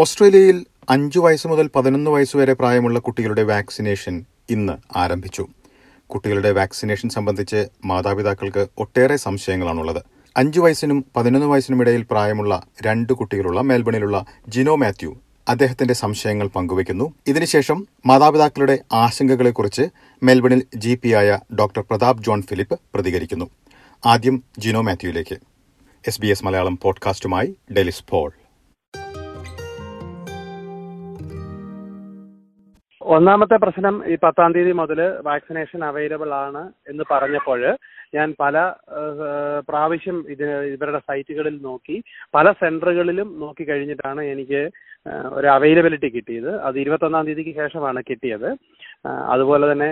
ഓസ്ട്രേലിയയിൽ അഞ്ചു വയസ്സ് മുതൽ പതിനൊന്ന് വയസ്സ് വരെ പ്രായമുള്ള കുട്ടികളുടെ വാക്സിനേഷൻ ഇന്ന് ആരംഭിച്ചു. കുട്ടികളുടെ വാക്സിനേഷൻ സംബന്ധിച്ച് മാതാപിതാക്കൾക്ക് ഒട്ടേറെ സംശയങ്ങളാണുള്ളത്. അഞ്ചു വയസ്സിനും പതിനൊന്ന് വയസ്സിനും ഇടയിൽ പ്രായമുള്ള രണ്ട് കുട്ടികളുള്ള മെൽബണിലുള്ള ജിനോ മാത്യു അദ്ദേഹത്തിന്റെ സംശയങ്ങൾ പങ്കുവയ്ക്കുന്നു. ഇതിനുശേഷം മാതാപിതാക്കളുടെ ആശങ്കകളെക്കുറിച്ച് മെൽബണിൽ ജി ആയ ഡോക്ടർ പ്രതാപ് ജോൺ ഫിലിപ്പ് പ്രതികരിക്കുന്നു. ആദ്യം ജിനോ മാത്യുവിലേക്ക്. എസ് ബി എസ് മലയാളം പോഡ്കാസ്റ്റുമായി ഡെലിസ് പോൾ. ഒന്നാമത്തെ പ്രശ്നം ഈ പത്താം തീയതി മുതൽ വാക്സിനേഷൻ അവൈലബിൾ ആണ് എന്ന് പറഞ്ഞപ്പോൾ ഞാൻ പല പ്രാവശ്യം ഇതിന് ഇവരുടെ സൈറ്റുകളിൽ നോക്കി പല സെന്ററുകളിലും നോക്കി കഴിഞ്ഞിട്ടാണ് എനിക്ക് ഒരു അവൈലബിലിറ്റി കിട്ടിയത്. അത് ഇരുപത്തൊന്നാം തീയതിക്ക് ശേഷമാണ് കിട്ടിയത്. അതുപോലെ തന്നെ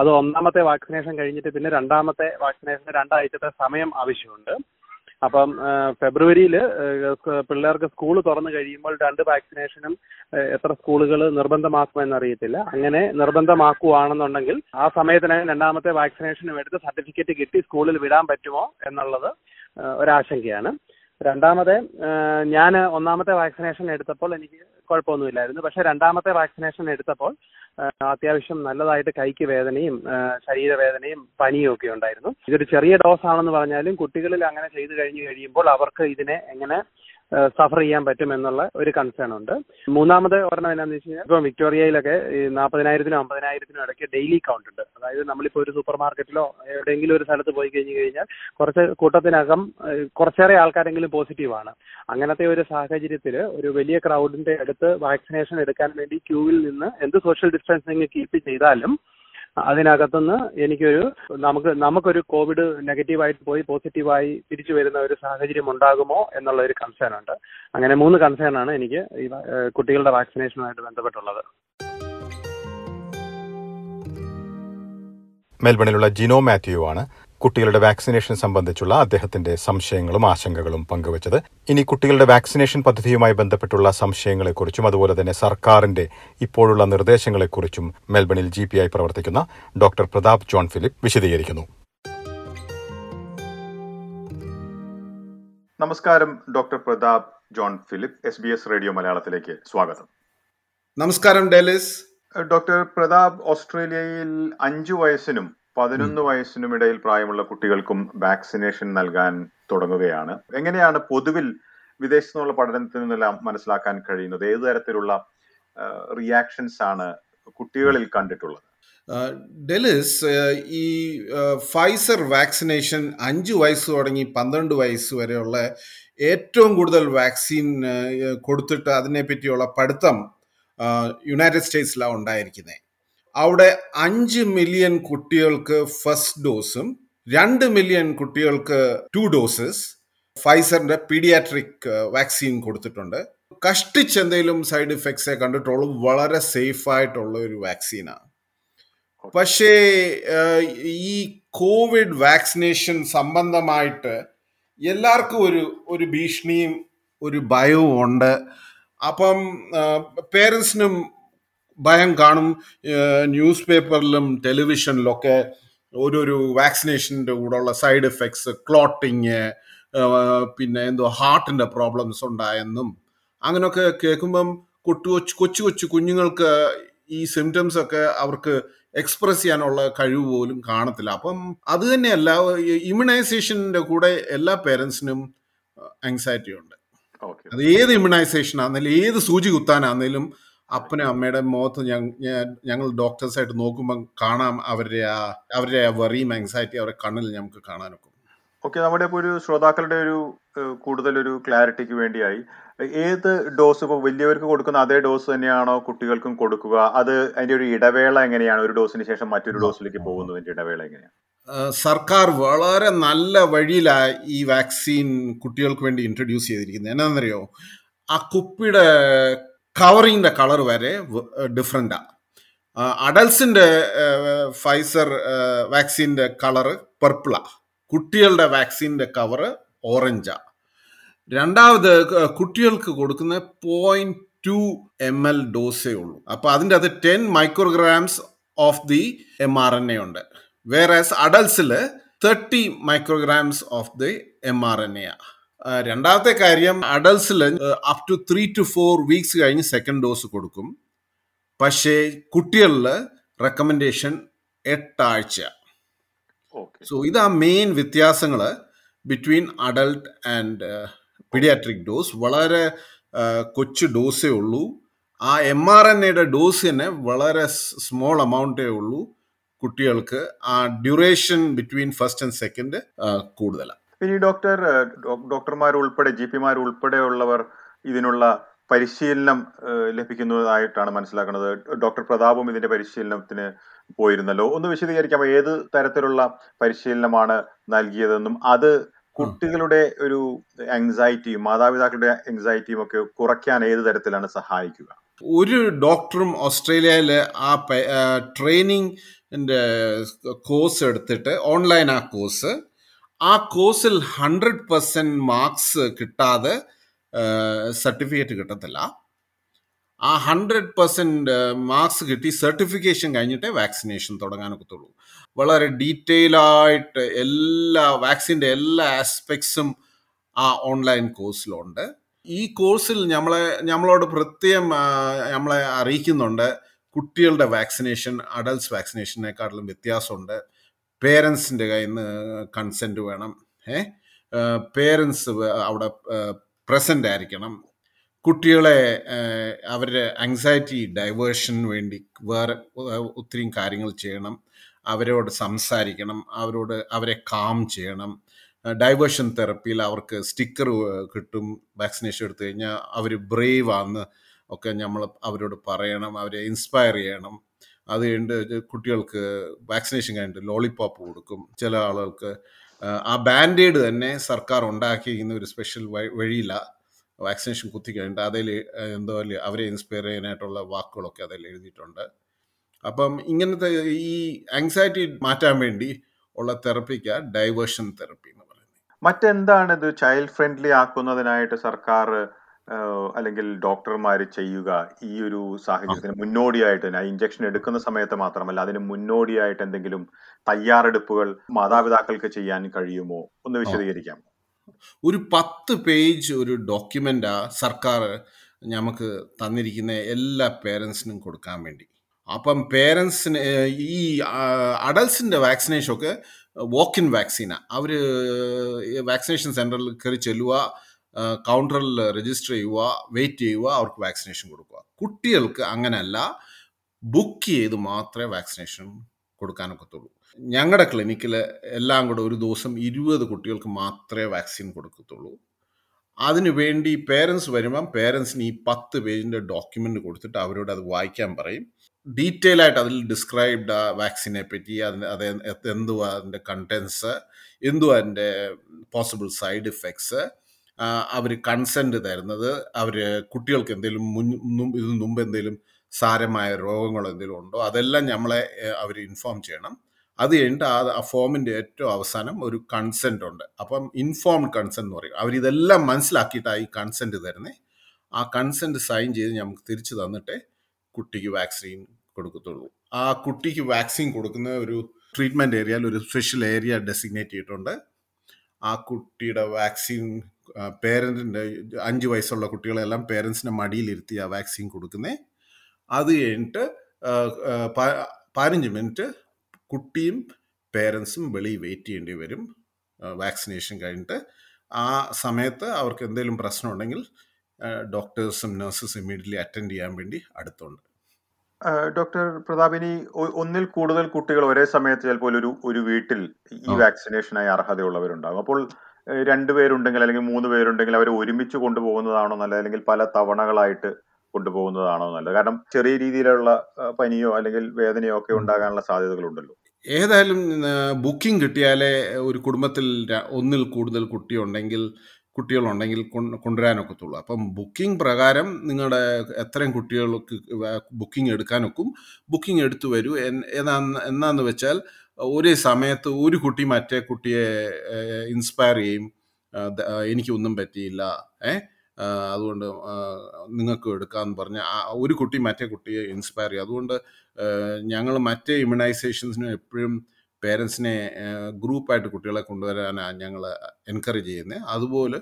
അത് ഒന്നാമത്തെ വാക്സിനേഷൻ കഴിഞ്ഞിട്ട് പിന്നെ രണ്ടാമത്തെ വാക്സിനേഷൻ രണ്ടാഴ്ചത്തെ സമയം ആവശ്യമുണ്ട്. അപ്പം ഫെബ്രുവരിയിൽ പിള്ളേർക്ക് സ്കൂൾ തുറന്നു കഴിയുമ്പോൾ രണ്ട് വാക്സിനേഷനും എത്ര സ്കൂളുകൾ നിർബന്ധമാക്കുമെന്ന് അറിയത്തില്ല അങ്ങനെ നിർബന്ധമാക്കുവാണെന്നുണ്ടെങ്കിൽ ആ സമയത്തിനകം രണ്ടാമത്തെ വാക്സിനേഷനും എടുത്ത് സർട്ടിഫിക്കറ്റ് കിട്ടി സ്കൂളിൽ വിടാൻ പറ്റുമോ എന്നുള്ളത് ഒരാശങ്കയാണ്. രണ്ടാമത് ഞാൻ ഒന്നാമത്തെ വാക്സിനേഷൻ എടുത്തപ്പോൾ എനിക്ക് കുഴപ്പമൊന്നുമില്ലായിരുന്നു. പക്ഷേ രണ്ടാമത്തെ വാക്സിനേഷൻ എടുത്തപ്പോൾ അത്യാവശ്യം നല്ലതായിട്ട് കൈക്ക് വേദനയും ശരീരവേദനയും പനിയും ഒക്കെ ഉണ്ടായിരുന്നു. ഇതൊരു ചെറിയ ഡോസ് ആണെന്ന് പറഞ്ഞാലും കുട്ടികളിൽ അങ്ങനെ ചെയ്തു കഴിഞ്ഞു കഴിയുമ്പോൾ അവർക്ക് ഇതിനെ എങ്ങനെ സഫർ ചെയ്യാൻ പറ്റും എന്നുള്ള ഒരു കൺസേൺ ഉണ്ട്. മൂന്നാമത് ഒരെണ്ണം എന്നാന്ന് വെച്ച് കഴിഞ്ഞാൽ ഇപ്പം വിക്ടോറിയയിലൊക്കെ ഈ നാൽപ്പതിനായിരത്തിനും അമ്പതിനായിരത്തിനും ഇടയ്ക്ക് ഡെയിലി കൗണ്ട് ഉണ്ട്. അതായത് നമ്മളിപ്പോ ഒരു സൂപ്പർ മാർക്കറ്റിലോ എവിടെയെങ്കിലും ഒരു സ്ഥലത്ത് പോയി കഴിഞ്ഞു കഴിഞ്ഞാൽ കുറച്ച് കൂട്ടത്തിനകം കുറച്ചേറെ ആൾക്കാരെങ്കിലും പോസിറ്റീവ് ആണ്. അങ്ങനത്തെ ഒരു സാഹചര്യത്തിൽ ഒരു വലിയ ക്രൗഡിന്റെ അടുത്ത് വാക്സിനേഷൻ എടുക്കാൻ വേണ്ടി ക്യൂവിൽ നിന്ന് എന്ത് സോഷ്യൽ ഡിസ്റ്റൻസിങ് കീപ്പ് ചെയ്താലും അതിനകത്തുനിന്ന് എനിക്കൊരു നമുക്ക് നമുക്കൊരു കോവിഡ് നെഗറ്റീവായിട്ട് പോയി പോസിറ്റീവായി തിരിച്ചു വരുന്ന ഒരു സാഹചര്യം ഉണ്ടാകുമോ എന്നുള്ള ഒരു കൺസേൺ ഉണ്ട് അങ്ങനെ മൂന്ന് കൺസേൺ ആണ് എനിക്ക് ഈ കുട്ടികളുടെ വാക്സിനേഷനുമായിട്ട് ബന്ധപ്പെട്ടുള്ളത്. മെൽബണിലുള്ള ജിനോ മാത്യു ആണ് കുട്ടികളുടെ വാക്സിനേഷൻ സംബന്ധിച്ചുള്ള അദ്ദേഹത്തിന്റെ സംശയങ്ങളും ആശങ്കകളും പങ്കുവച്ചത്. ഇനി കുട്ടികളുടെ വാക്സിനേഷൻ പദ്ധതിയുമായി ബന്ധപ്പെട്ടുള്ള സംശയങ്ങളെക്കുറിച്ചും അതുപോലെ തന്നെ സർക്കാരിന്റെ ഇപ്പോഴുള്ള നിർദ്ദേശങ്ങളെക്കുറിച്ചും മെൽബണിൽ ജി പി ആയി പ്രവർത്തിക്കുന്ന ഡോക്ടർ പ്രതാപ് ജോൺ ഫിലിപ്പ് വിശദീകരിക്കുന്നു. നമസ്കാരം doctor Prathap John Philip S B S radio മലയാളത്തിലേക്ക് സ്വാഗതം. നമസ്കാരം ഡെലിസ്. ഡോക്ടർ പ്രതാപ് ഓസ്ട്രേലിയയിൽ അഞ്ചു വയസ്സിനും പതിനൊന്ന് വയസ്സിനും ഇടയിൽ പ്രായമുള്ള കുട്ടികൾക്കും വാക്സിനേഷൻ നൽകാൻ തുടങ്ങുകയാണ്. എങ്ങനെയാണ് പൊതുവിൽ വിദേശത്തു നിന്നുള്ള പഠനത്തിൽ നിന്നെല്ലാം മനസ്സിലാക്കാൻ കഴിയുന്നത്? ഏതു തരത്തിലുള്ള റിയാക്ഷൻസ് ആണ് കുട്ടികളിൽ കണ്ടിട്ടുള്ളത്? ഡെലിസ് ഈ ഫൈസർ വാക്സിനേഷൻ അഞ്ച് വയസ്സ് തുടങ്ങി പന്ത്രണ്ട് വയസ്സ് വരെയുള്ള ഏറ്റവും കൂടുതൽ വാക്സിൻ കൊടുത്തിട്ട് അതിനെപ്പറ്റിയുള്ള പഠിത്തം യുണൈറ്റഡ് സ്റ്റേറ്റ്സിലാണ് ഉണ്ടായിരിക്കുന്നത് അവിടെ അഞ്ച് മില്യൺ കുട്ടികൾക്ക് ഫസ്റ്റ് ഡോസും രണ്ട് മില്യൺ കുട്ടികൾക്ക് ടു ഡോസസ് ഫൈസറിന്റെ പീഡിയാട്രിക് വാക്സിൻ കൊടുത്തിട്ടുണ്ട്. കഷ്ടിച്ച് എന്തെങ്കിലും സൈഡ് ഇഫക്ട്സേ കണ്ടിട്ടുള്ളൂ വളരെ സേഫ് ആയിട്ടുള്ള ഒരു വാക്സിനാണ് പക്ഷേ ഈ കോവിഡ് വാക്സിനേഷൻ സംബന്ധമായിട്ട് എല്ലാവർക്കും ഒരു ഒരു ഭീഷണിയും ഒരു ഭയവും ഉണ്ട്. അപ്പം പേരൻസിനും ഭയം കാണും ന്യൂസ് പേപ്പറിലും ടെലിവിഷനിലൊക്കെ ഓരോരു വാക്സിനേഷന്റെ ഉള്ള സൈഡ് എഫക്ട്സ് ക്ലോട്ടിങ് പിന്നെ എന്തോ ഹാർട്ടിന്റെ പ്രോബ്ലംസ് ഉണ്ടായെന്നും അങ്ങനെയൊക്കെ കേൾക്കുമ്പം കൊട്ടു കൊച്ചു കൊച്ചു കൊച്ചു കുഞ്ഞുങ്ങൾക്ക് ഈ സിംറ്റംസ് ഒക്കെ അവർക്ക് എക്സ്പ്രസ് ചെയ്യാനുള്ള കഴിവ് പോലും കാണത്തില്ല. അപ്പം അത് തന്നെയല്ല ഇമ്മ്യൂണൈസേഷന്റെ കൂടെ എല്ലാ പേരൻസിനും ആങ്സൈറ്റി ഉണ്ട്. ഓക്കെ. അത് ഏത് ഇമ്മ്യൂണൈസേഷൻ ആണെങ്കിലും ഏത് സൂചി കുത്താനാണെങ്കിലും അപ്പനും അമ്മയുടെ മുഖത്ത് ഞങ്ങൾ ഡോക്ടേഴ്സായിട്ട് നോക്കുമ്പോൾ കാണാം അവരുടെ ആ അവരുടെ ആ വെറിയും ആങ്സൈറ്റി അവരുടെ കണ്ണിൽ നമുക്ക് കാണാനൊക്കെ. ഓക്കെ നമ്മുടെ ഇപ്പോൾ ഒരു ശ്രോതാക്കളുടെ ഒരു കൂടുതൽ ഒരു ക്ലാരിറ്റിക്ക് വേണ്ടിയായി. ഏത് ഡോസ് ഇപ്പോൾ വലിയവർക്ക് കൊടുക്കുന്ന അതേ ഡോസ് തന്നെയാണോ കുട്ടികൾക്കും കൊടുക്കുക? അത് അതിന്റെ ഒരു ഇടവേള എങ്ങനെയാണ്? ഒരു ഡോസിന് ശേഷം മറ്റൊരു ഡോസിലേക്ക് പോകുന്നതിന്റെ ഇടവേള എങ്ങനെയാണ്? സർക്കാർ വളരെ നല്ല വഴിയിലാണ് ഈ വാക്സിൻ കുട്ടികൾക്ക് വേണ്ടി ഇൻട്രൊഡ്യൂസ് ചെയ്തിരിക്കുന്നത്. എന്നാണെന്നറിയോ ആ കുപ്പിയുടെ കവറിങ്ങിന്റെ കളർ വരെ ഡിഫറെന്റാണ് അഡൽസിന്റെ ഫൈസർ വാക്സിന്റെ കളറ് പർപ്പിളാണ് കുട്ടികളുടെ വാക്സിന്റെ കവറ് ഓറഞ്ചാണ് രണ്ടാമത് കുട്ടികൾക്ക് കൊടുക്കുന്ന പോയിന്റ് ടു എം എൽ ഡോസേ ഉള്ളൂ. അപ്പോൾ അതിന്റെ അത് ten micrograms of the M R N A ഉണ്ട്. വേറെ അഡൽസിൽ thirty micrograms of the M R N A ആ, രണ്ടാമത്തെ കാര്യം അഡൽസിൽ up to three to four weeks കഴിഞ്ഞ് സെക്കൻഡ് ഡോസ് കൊടുക്കും. പക്ഷേ കുട്ടികളിൽ റെക്കമെൻഡേഷൻ എട്ടാഴ്ച. ഓക്കെ സോ ഇതാ മെയിൻ വ്യത്യാസങ്ങൾ between adult and paediatric dose വളരെ കൊച്ചു ഡോസേ ഉള്ളൂ. ആ എം ആർ എൻ എയുടെ ഡോസ് തന്നെ വളരെ സ്മോൾ എമൗണ്ടേ ഉള്ളൂ കുട്ടികൾക്ക്. ആ duration between first and second കൂടുതലാണ് ഇനി ഡോക്ടർ ഡോക്ടർമാർ ഉൾപ്പെടെ ജി പിമാർ ഉൾപ്പെടെയുള്ളവർ ഇതിനുള്ള പരിശീലനം ലഭിക്കുന്നതായിട്ടാണ് മനസ്സിലാക്കുന്നത്. ഡോക്ടർ പ്രതാപും ഇതിന്റെ പരിശീലനത്തിന് പോയിരുന്നല്ലോ. ഒന്ന് വിശദീകരിക്കാം. ഏത് തരത്തിലുള്ള പരിശീലനമാണ് നൽകിയതെന്നും അത് കുട്ടികളുടെ ഒരു ആങ്സൈറ്റിയും മാതാപിതാക്കളുടെ ആങ്സൈറ്റിയും ഒക്കെ കുറയ്ക്കാൻ ഏത് തരത്തിലാണ് സഹായിക്കുക? ഒരു ഡോക്ടറും ഓസ്ട്രേലിയയിലെ ആ ട്രെയിനിങ് കോഴ്സ് എടുത്തിട്ട് ഓൺലൈൻ ആ കോഴ്സ് ആ കോഴ്സിൽ ഹൺഡ്രഡ് പെർസെന്റ് മാർക്സ് കിട്ടാതെ സർട്ടിഫിക്കറ്റ് കിട്ടത്തില്ല. ആ ഹൺഡ്രഡ് പെർസെന്റ് മാർക്സ് കിട്ടി സർട്ടിഫിക്കേഷൻ കഴിഞ്ഞിട്ടേ വാക്സിനേഷൻ തുടങ്ങാനൊക്കത്തുള്ളൂ. വളരെ ഡീറ്റെയിൽ ആയിട്ട് എല്ലാ വാക്സിന്റെ എല്ലാ ആസ്പെക്ട്സും ആ ഓൺലൈൻ കോഴ്സിലുണ്ട് ഈ കോഴ്സിൽ നമ്മളെ നമ്മളോട് പ്രത്യേകം നമ്മളെ അറിയിക്കുന്നുണ്ട്. കുട്ടികളുടെ വാക്സിനേഷൻ അഡൽട്സ് വാക്സിനേഷനെക്കാട്ടിലും വ്യത്യാസമുണ്ട്. പേരൻസിന്റെ കയ്യിൽ നിന്ന് കൺസെന്റ് വേണം. ഏ? പേരൻസ് അവിടെ പ്രസന്റ് ആയിരിക്കണം. കുട്ടികളെ അവരുടെ ആങ്സൈറ്റി ഡൈവേർഷന് വേണ്ടി വേറെ ഒത്തിരി കാര്യങ്ങൾ ചെയ്യണം. അവരോട് സംസാരിക്കണം. അവരോട് അവരെ കാം ചെയ്യണം. ഡൈവേർഷൻ തെറപ്പിയിൽ അവർക്ക് സ്റ്റിക്കർ കിട്ടും. വാക്സിനേഷൻ എടുത്തു കഴിഞ്ഞാൽ അവർ ബ്രേവ് ആണെന്ന് ഒക്കെ നമ്മൾ അവരോട് പറയണം. അവരെ ഇൻസ്പയർ ചെയ്യണം. അത് കഴിഞ്ഞിട്ട് കുട്ടികൾക്ക് വാക്സിനേഷൻ കഴിഞ്ഞിട്ട് ലോളിപോപ്പ് കൊടുക്കും. ചില ആളുകൾക്ക് ആ, ബാൻഡേഡ് തന്നെ സർക്കാർ ഉണ്ടാക്കിയിരിക്കുന്ന ഒരു സ്പെഷ്യൽ വഴിയില്ല വാക്സിനേഷൻ കുത്തി കഴിഞ്ഞിട്ട് അതിൽ എന്തോ അവരെ ഇൻസ്പയർ ചെയ്യാനായിട്ടുള്ള വാക്കുകളൊക്കെ അതിൽ എഴുതിയിട്ടുണ്ട്. അപ്പം ഇങ്ങനത്തെ ഈ ആങ്സൈറ്റി മാറ്റാൻ വേണ്ടി ഉള്ള തെറപ്പിക്ക ഡൈവേർഷൻ തെറപ്പി എന്ന് പറയുന്നത്. മറ്റെന്താണ് ഇത് ചൈൽഡ് ഫ്രണ്ട്ലി ആക്കുന്നതിനായിട്ട് സർക്കാർ അല്ലെങ്കിൽ ഡോക്ടർമാർ ചെയ്യുക ഈ ഒരു സാഹചര്യത്തിന് മുന്നോടിയായിട്ട് തന്നെ ഇഞ്ചക്ഷൻ എടുക്കുന്ന സമയത്ത് മാത്രമല്ല അതിന് മുന്നോടിയായിട്ട് എന്തെങ്കിലും തയ്യാറെടുപ്പുകൾ മാതാപിതാക്കൾക്ക് ചെയ്യാൻ കഴിയുമോ? ഒന്ന് വിശദീകരിക്കാം. ഒരു പത്ത് പേജ് ഒരു ഡോക്യുമെന്റാ സർക്കാർ നമുക്ക് തന്നിരിക്കുന്ന എല്ലാ പേരൻസിനും കൊടുക്കാൻ വേണ്ടി. അപ്പം പേരൻസിന് ഈ അഡൽസിന്റെ വാക്സിനേഷനൊക്കെ വാക്ക് ഇൻ വാക്സിനാണ് അവർ വാക്സിനേഷൻ സെന്ററിൽ കയറി ചെല്ലുക കൗണ്ടറിൽ രജിസ്റ്റർ ചെയ്യുക വെയിറ്റ് ചെയ്യുക അവർക്ക് വാക്സിനേഷൻ കൊടുക്കുക. കുട്ടികൾക്ക് അങ്ങനെയല്ല ബുക്ക് ചെയ്ത് മാത്രമേ വാക്സിനേഷൻ കൊടുക്കാനൊക്കത്തുള്ളൂ ഞങ്ങളുടെ ക്ലിനിക്കിൽ എല്ലാം കൂടെ ഒരു ദിവസം ഇരുപത് കുട്ടികൾക്ക് മാത്രമേ വാക്സിൻ കൊടുക്കത്തുള്ളൂ. അതിനു വേണ്ടി പേരൻസ് വരുമ്പം പേരൻസിന് ഈ പത്ത് പേജിന്റെ ഡോക്യുമെന്റ് കൊടുത്തിട്ട് അവരോട് അത് വായിക്കാൻ പറയും. ഡീറ്റെയിൽ ആയിട്ട് അതിൽ ഡിസ്ക്രൈബ്ഡ് ആ വാക്സിനെ പറ്റി അതിന് അത് എന്തുവാ അതിന്റെ കണ്ടൻസ് എന്തുവാ അതിന്റെ പോസിബിൾ സൈഡ് ഇഫക്ട്സ് അവർ കൺസെന്റ് തരുന്നത് അവർ കുട്ടികൾക്ക് എന്തെങ്കിലും മുൻ ഇതിന് മുമ്പ് എന്തെങ്കിലും സാരമായ രോഗങ്ങളോ എന്തെങ്കിലും ഉണ്ടോ അതെല്ലാം നമ്മളെ അവർ ഇൻഫോം ചെയ്യണം. അത് കഴിഞ്ഞിട്ട് ആ ഫോമിന്റെ ഏറ്റവും അവസാനം ഒരു കൺസെന്റ് ഉണ്ട്. അപ്പം ഇൻഫോംഡ് കൺസെന്റ് എന്ന് പറയും. അവരിതെല്ലാം മനസ്സിലാക്കിയിട്ടാണ് ഈ കൺസെന്റ് തരുന്നത് ആ കൺസെന്റ് സൈൻ ചെയ്ത് നമുക്ക് തിരിച്ചു തന്നിട്ട് കുട്ടിക്ക് വാക്സിൻ കൊടുക്കത്തുള്ളൂ. ആ കുട്ടിക്ക് വാക്സിൻ കൊടുക്കുന്ന ഒരു ട്രീറ്റ്മെന്റ് ഏരിയയിൽ ഒരു സ്പെഷ്യൽ ഏരിയ ഡെസിഗ്നേറ്റ് ചെയ്തിട്ടുണ്ട്. ആ കുട്ടിയുടെ വാക്സിൻ പേരന്റിന്റെ അഞ്ച് വയസ്സുള്ള കുട്ടികളെല്ലാം പേരൻസിന്റെ മടിയിലിരുത്തി ആ വാക്സിൻ കൊടുക്കുന്നത് അത് കഴിഞ്ഞിട്ട് പതിനഞ്ച് മിനിറ്റ് കുട്ടിയും പേരൻസും വെളിയിൽ വെയിറ്റ് ചെയ്യേണ്ടി വരും വാക്സിനേഷൻ കഴിഞ്ഞിട്ട്. ആ സമയത്ത് അവർക്ക് എന്തെങ്കിലും പ്രശ്നമുണ്ടെങ്കിൽ ഡോക്ടേഴ്സും നഴ്സസും ഇമ്മീഡിയറ്റ്ലി അറ്റൻഡ് ചെയ്യാൻ വേണ്ടി അടുത്തുണ്ട്. ഡോക്ടർ പ്രതാപിനി ഒ- ഒന്നിൽ കൂടുതൽ കുട്ടികൾ ഒരേ സമയത്ത് ചിലപ്പോൾ ഒരു ഒരു വീട്ടിൽ ഈ ആ. വാക്സിനേഷനായി അർഹതയുള്ളവരുണ്ടാകും. അപ്പോൾ ഏഹ്, രണ്ടുപേരുണ്ടെങ്കിൽ അല്ലെങ്കിൽ മൂന്ന് പേരുണ്ടെങ്കിൽ അവരെ ഒരുമിച്ച് കൊണ്ടുപോകുന്നതാണോ നല്ലത്? അല്ലെങ്കിൽ പല തവണകളായിട്ട് കൊണ്ടുപോകുന്നതാണോ നല്ലത്? കാരണം ചെറിയ രീതിയിലുള്ള പനിയോ അല്ലെങ്കിൽ വേദനയോ ഒക്കെ ഉണ്ടാകാനുള്ള സാധ്യതകളുണ്ടല്ലോ. ഏതായാലും ബുക്കിംഗ് കിട്ടിയാലേ ഒരു കുടുംബത്തിൽ ര- ഒന്നിൽ കൂടുതൽ കുട്ടിയുണ്ടെങ്കിൽ കുട്ടികളുണ്ടെങ്കിൽ കൊണ്ട് കൊണ്ടുവരാനൊക്കത്തുള്ളൂ. അപ്പം ബുക്കിംഗ് പ്രകാരം നിങ്ങളുടെ എത്രയും കുട്ടികൾക്ക് ബുക്കിംഗ് എടുക്കാനൊക്കും. ബുക്കിംഗ് എടുത്തു വരൂ. എന്നാന്ന് വെച്ചാൽ ഒരേ സമയത്ത് ഒരു കുട്ടി മറ്റേ കുട്ടിയെ ഇൻസ്പയർ ചെയ്യും. എനിക്കൊന്നും പറ്റിയില്ല. ഏ അതുകൊണ്ട് നിങ്ങൾക്ക് എടുക്കാമെന്ന് പറഞ്ഞ് ഒരു കുട്ടി മറ്റേ കുട്ടിയെ ഇൻസ്പയർ ചെയ്യും. അതുകൊണ്ട് ഞങ്ങൾ മറ്റേ ഇമ്മ്യൂണൈസേഷൻസിനും എപ്പോഴും പേരൻസിനെ ഗ്രൂപ്പായിട്ട് കുട്ടികളെ കൊണ്ടുവരാനാണ് ഞങ്ങൾ എൻകറേജ് ചെയ്യുന്നത് അതുപോലെ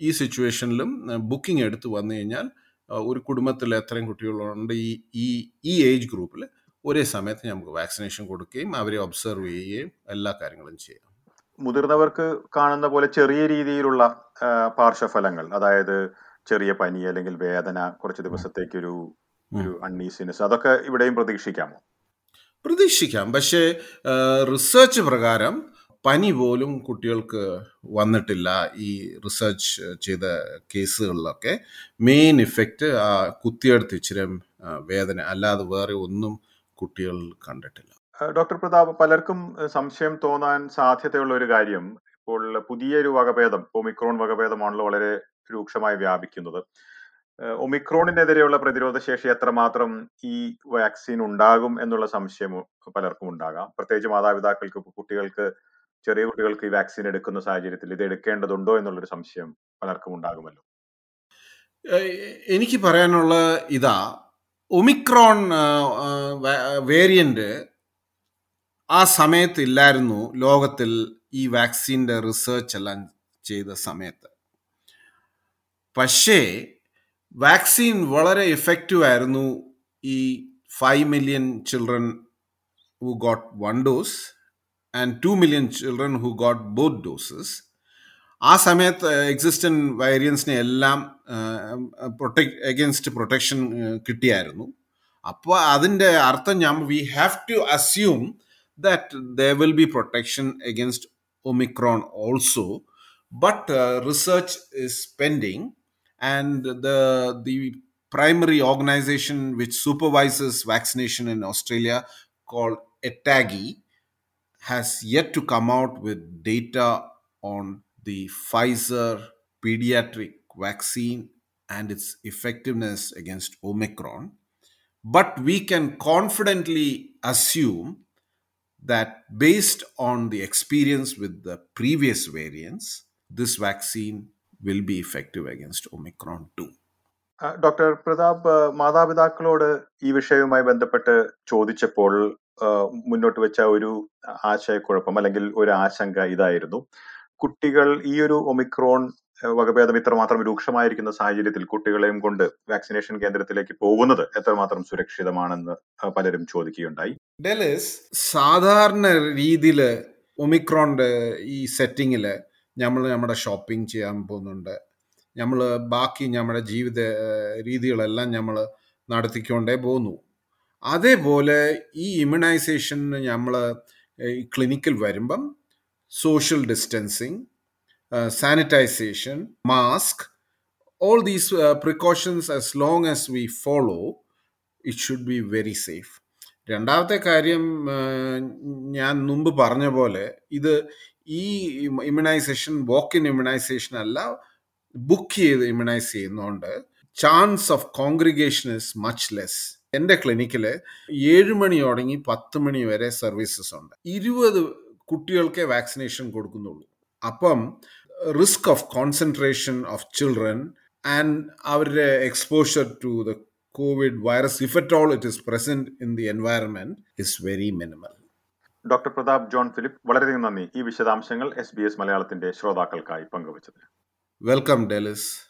ഈ സിറ്റുവേഷനിലും ബുക്കിംഗ് എടുത്ത് വന്നു കഴിഞ്ഞാൽ ഒരു കുടുംബത്തിൽ എത്രയും കുട്ടികളുണ്ട് ഈ ഈ ഈ ഏജ് ഗ്രൂപ്പിൽ ഒരേ സമയത്ത് നമുക്ക് വാക്സിനേഷൻ കൊടുക്കുകയും അവരെ ഒബ്സർവ് ചെയ്യുകയും എല്ലാ കാര്യങ്ങളും ചെയ്യാം. മുതിർന്നവർക്ക് കാണുന്ന പോലെ ചെറിയ രീതിയിലുള്ള പാർശ്വഫലങ്ങൾ അതായത് ചെറിയ പനി അല്ലെങ്കിൽ വേദന കുറച്ച് ദിവസത്തേക്കൊരു ഒരു അൺഈസിനെസ് അതൊക്കെ ഇവിടെയും പ്രതീക്ഷിക്കാമോ? പ്രതീക്ഷിക്കാം. പക്ഷേ റിസർച്ച് പ്രകാരം പനി പോലും കുട്ടികൾക്ക് വന്നിട്ടില്ല ഈ റിസർച്ച് ചെയ്ത കേസുകളിലൊക്കെ. മെയിൻ ഇഫക്റ്റ് ആ കുത്തിയെടുത്ത് ഇച്ചിരി വേദന. അല്ലാതെ വേറെ ഒന്നും കുട്ടികൾ കണ്ടിട്ടില്ല. ഡോക്ടർ പ്രതാപ് പലർക്കും സംശയം തോന്നാൻ സാധ്യതയുള്ള ഒരു കാര്യം ഇപ്പോൾ പുതിയൊരു വകഭേദം ഒമിക്രോൺ വകഭേദമാണല്ലോ വളരെ രൂക്ഷമായി വ്യാപിക്കുന്നത്. ഒമിക്രോണിനെതിരെയുള്ള പ്രതിരോധ ശേഷി എത്രമാത്രം ഈ വാക്സിൻ ഉണ്ടാകും എന്നുള്ള സംശയം പലർക്കും ഉണ്ടാകാം. പ്രത്യേകിച്ച് മാതാപിതാക്കൾക്ക് കുട്ടികൾക്ക് ചെറിയ കുട്ടികൾക്ക് ഈ വാക്സിൻ എടുക്കുന്ന സാഹചര്യത്തിൽ ഇത് എടുക്കേണ്ടതുണ്ടോ എന്നുള്ളൊരു സംശയം പലർക്കും ഉണ്ടാകുമല്ലോ. എനിക്ക് പറയാനുള്ള ഇതാ ഒമിക്രോൺ വേരിയന്റ് ആ സമയത്ത് ഇല്ലായിരുന്നു ലോകത്തിൽ ഈ വാക്സിന്റെ റിസർച്ച് എല്ലാം ചെയ്ത സമയത്ത്. പക്ഷേ വാക്സിൻ വളരെ എഫക്റ്റീവ് ആയിരുന്നു ഈ five million children who got one dose and two million children who got both doses ആ സമയത്ത് എക്സിസ്റ്റന്റ് വൈറിയൻസിനെ എല്ലാം പ്രൊട്ടക്ട് എഗൈൻസ്റ്റ് പ്രൊട്ടക്ഷൻ കിട്ടിയായിരുന്നു. അപ്പോൾ അതിന്റെ അർത്ഥം ഞാൻ we have to assume that there will be protection against Omicron also but research is pending and the the primary organization which supervises vaccination in Australia called ETAGI has yet to come out with data on the Pfizer pediatric vaccine and its effectiveness against Omicron. But we can confidently assume that based on the experience with the previous variants, this vaccine will be effective against Omicron 2. Doctor Prathap മാതാപിതാക്കളോട് ഈ വിഷയവുമായി ബന്ധപ്പെട്ട് ചോദിച്ചപ്പോൾ മുന്നോട്ട് വെച്ച ഒരു ആശയക്കുഴപ്പം അല്ലെങ്കിൽ ഒരു ആശങ്ക ഇതായിരുന്നു കുട്ടികൾ ഈ ഒരു ഒമിക്രോൺ വകഭേദം ഇത്രമാത്രം രൂക്ഷമായിരിക്കുന്ന സാഹചര്യത്തിൽ കുട്ടികളെയും കൊണ്ട് വാക്സിനേഷൻ കേന്ദ്രത്തിലേക്ക് പോകുന്നത് എത്രമാത്രം സുരക്ഷിതമാണെന്ന് പലരും ചോദിക്കുകയുണ്ടായി ഡെലിസ് സാധാരണ രീതിയിൽ ഒമിക്രോണിന്റെ ഈ സെറ്റിങ്ങിൽ നമ്മൾ നമ്മുടെ ഷോപ്പിംഗ് ചെയ്യാൻ പോകുന്നുണ്ട്. നമ്മൾ ബാക്കി നമ്മുടെ ജീവിത രീതികളെല്ലാം നമ്മൾ നടത്തിക്കൊണ്ടേ പോകുന്നു. അതേപോലെ ഈ ഇമ്മ്യൂണൈസേഷന് നമ്മൾ ക്ലിനിക്കിൽ വരുമ്പം social distancing sanitisation mask all these uh, precautions as long as we follow it should be very safe. രണ്ടാമത്തെ കാര്യം ഞാൻ മുമ്പ് പറഞ്ഞ പോലെ ഇത് ഈ ഇമ്മ്യൂണൈസേഷൻ വോക്ക് ഇൻ ഇമ്മ്യൂണൈസേഷൻ അല്ല ബുക്ക് ചെയ്ത് ഇമ്മ്യൂണൈസ് ചെയ്യുന്നതുകൊണ്ട് chance of congregation is much less എന്റെ ക്ലിനിക്കിൽ ഏഴ് മണി തുടങ്ങി പത്ത് മണി വരെ സർവീസസ് ഉണ്ട്. ഇരുപത് കുട്ടികൾക്കേ വാക്സിനേഷൻ കൊടുക്കുന്നുള്ളൂ. അപ്പം risk of concentration of children and അവരുടെ exposure to the COVID virus if all it is present in the environment is very minimal doctor Prathap John Philip വളരെയധികം നന്ദി. ഈ വിശദാംശങ്ങൾ എസ് ബി എസ് മലയാളത്തിന്റെ ശ്രോതാക്കൾക്കായി പങ്കുവച്ചതിന്. വെൽക്കം ഡെലിസ്.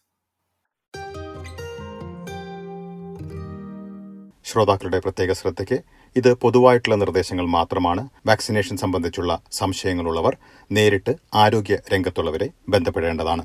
ശ്രോതാക്കളുടെ പ്രത്യേക ശ്രദ്ധയ്ക്ക് ഇത് പൊതുവായിട്ടുള്ള നിർദ്ദേശങ്ങൾ മാത്രമാണ് വാക്സിനേഷൻ സംബന്ധിച്ചുള്ള സംശയങ്ങളുള്ളവർ നേരിട്ട് ആരോഗ്യ രംഗത്തുള്ളവരെ ബന്ധപ്പെടേണ്ടതാണ്.